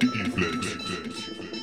think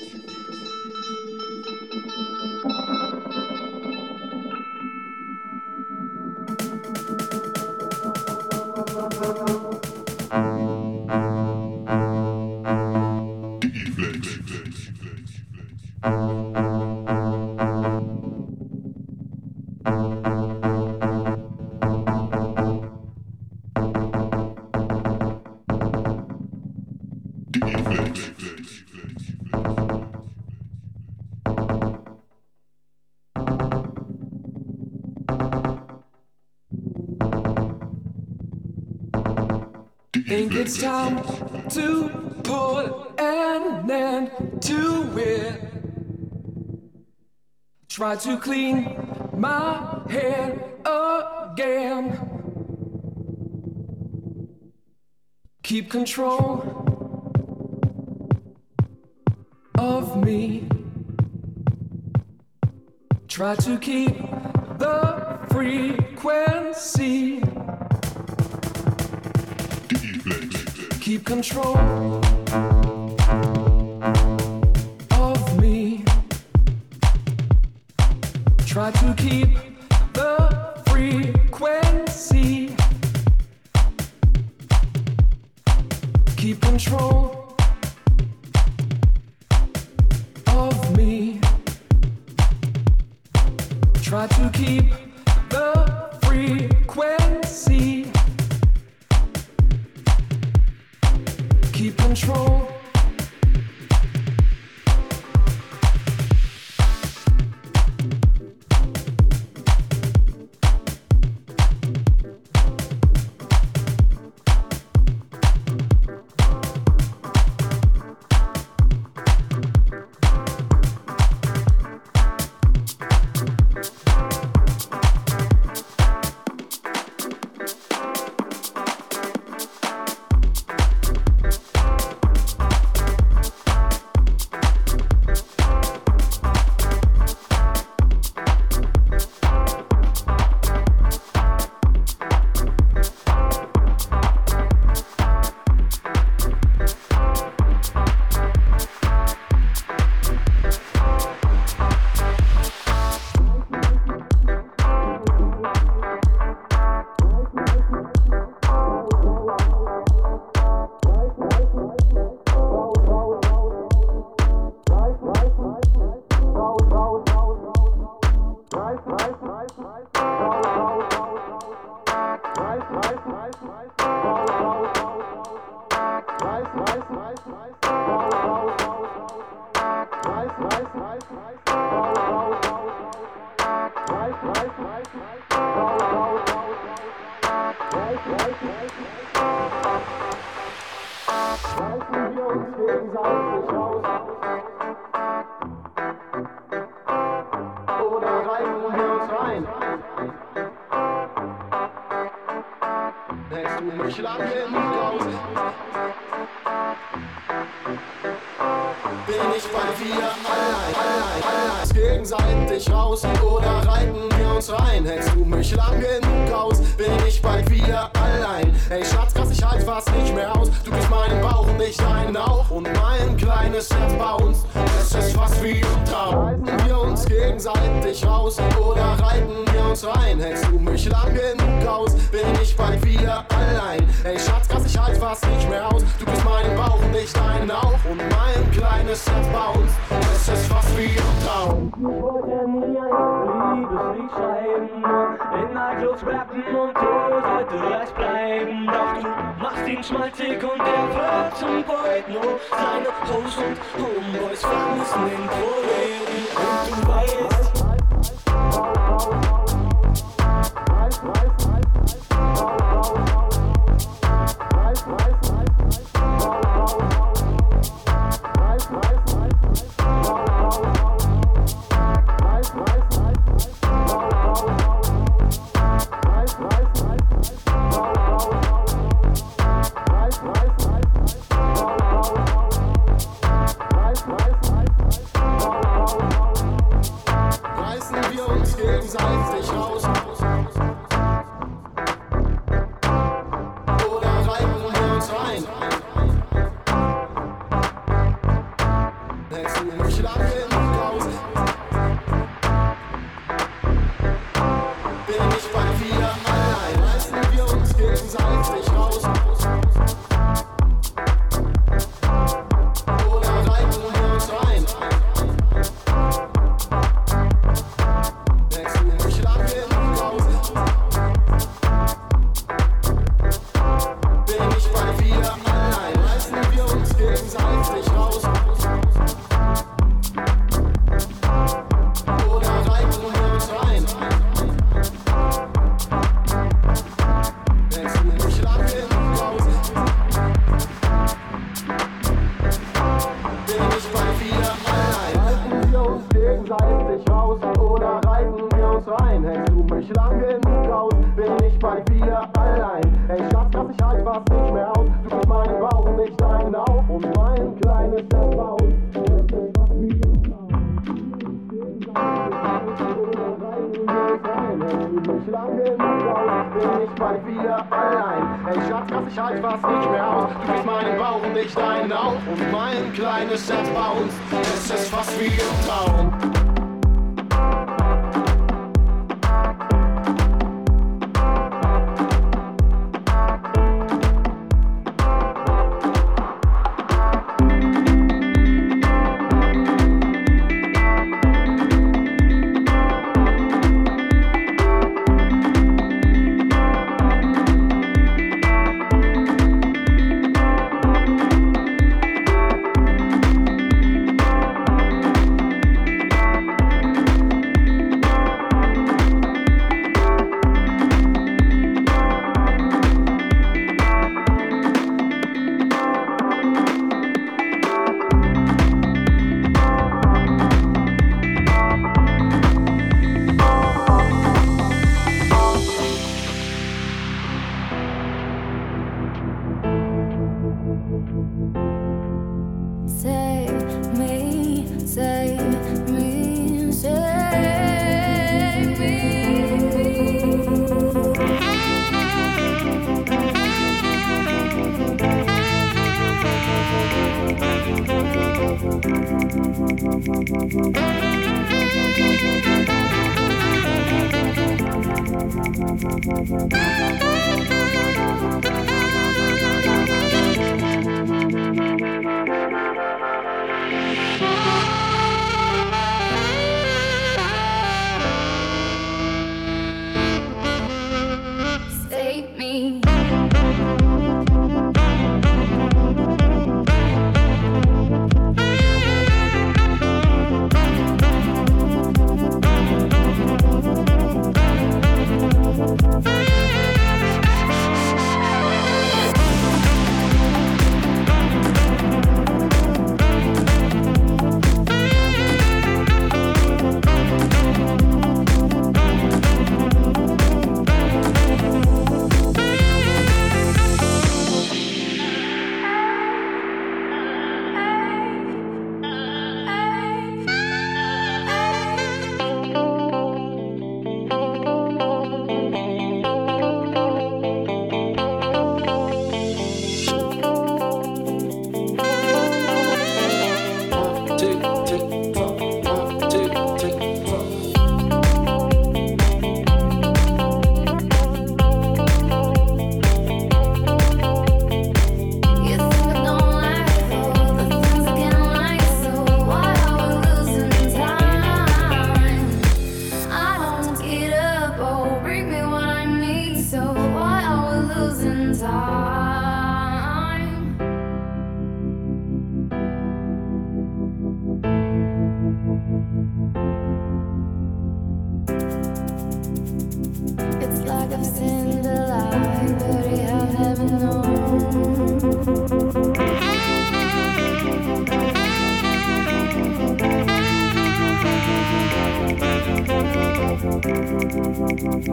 it's time to put an end to it. Try to clean my head again. Keep control of me. Try to keep the frequency. Keep control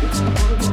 It's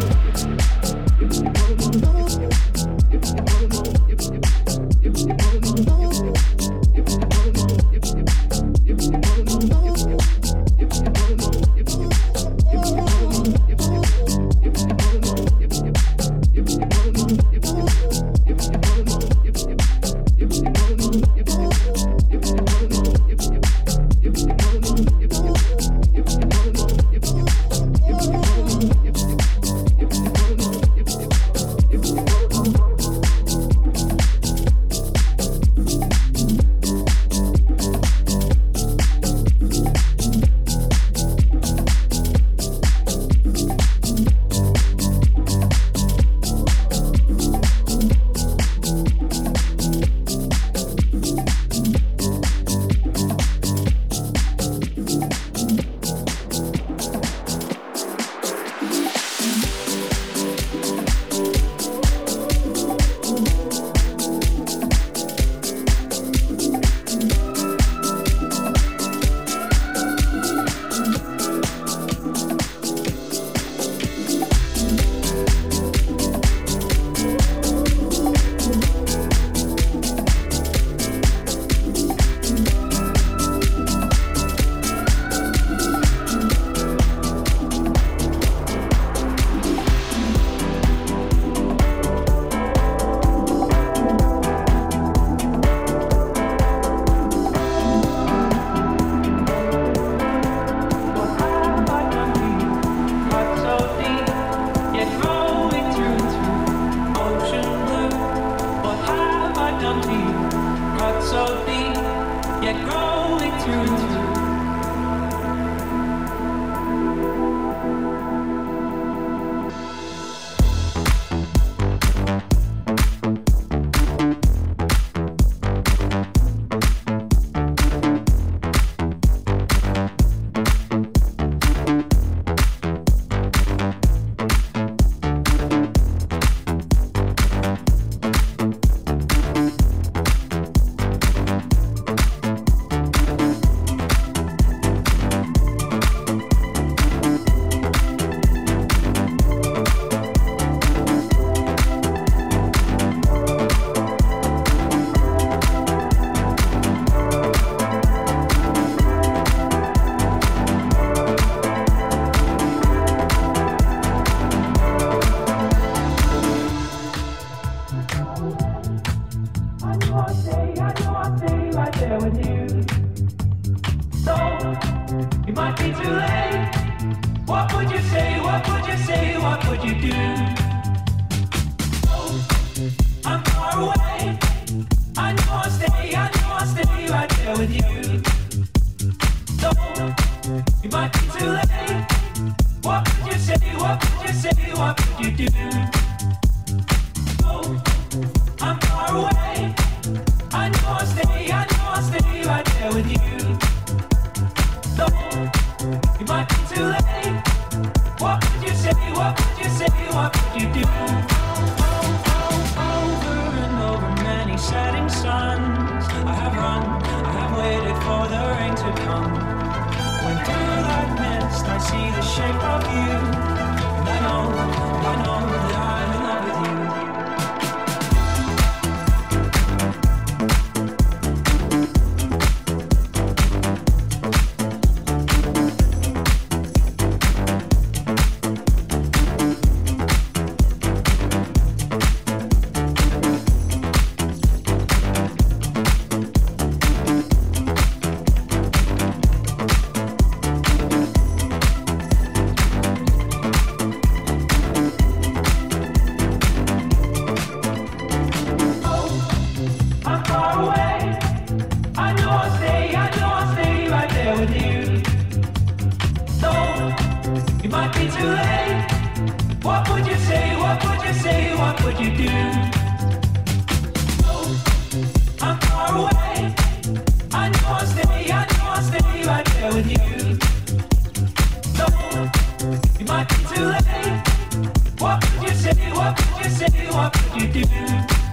say what would you do?